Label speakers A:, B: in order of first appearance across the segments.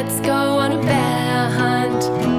A: Let's go on a bear hunt.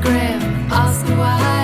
A: grim, ask why.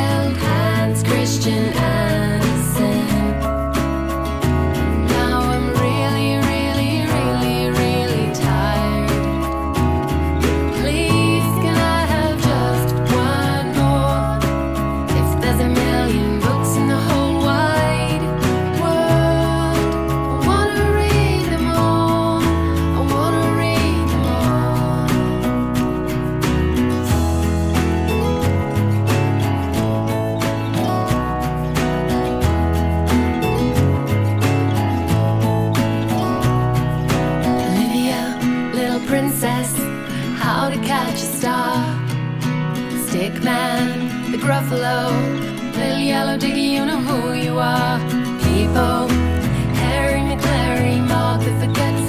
A: such a star. Stickman, the Gruffalo, Little Yellow Diggy, you know who you are. People, Hairy Maclary, Mark the Forgetful.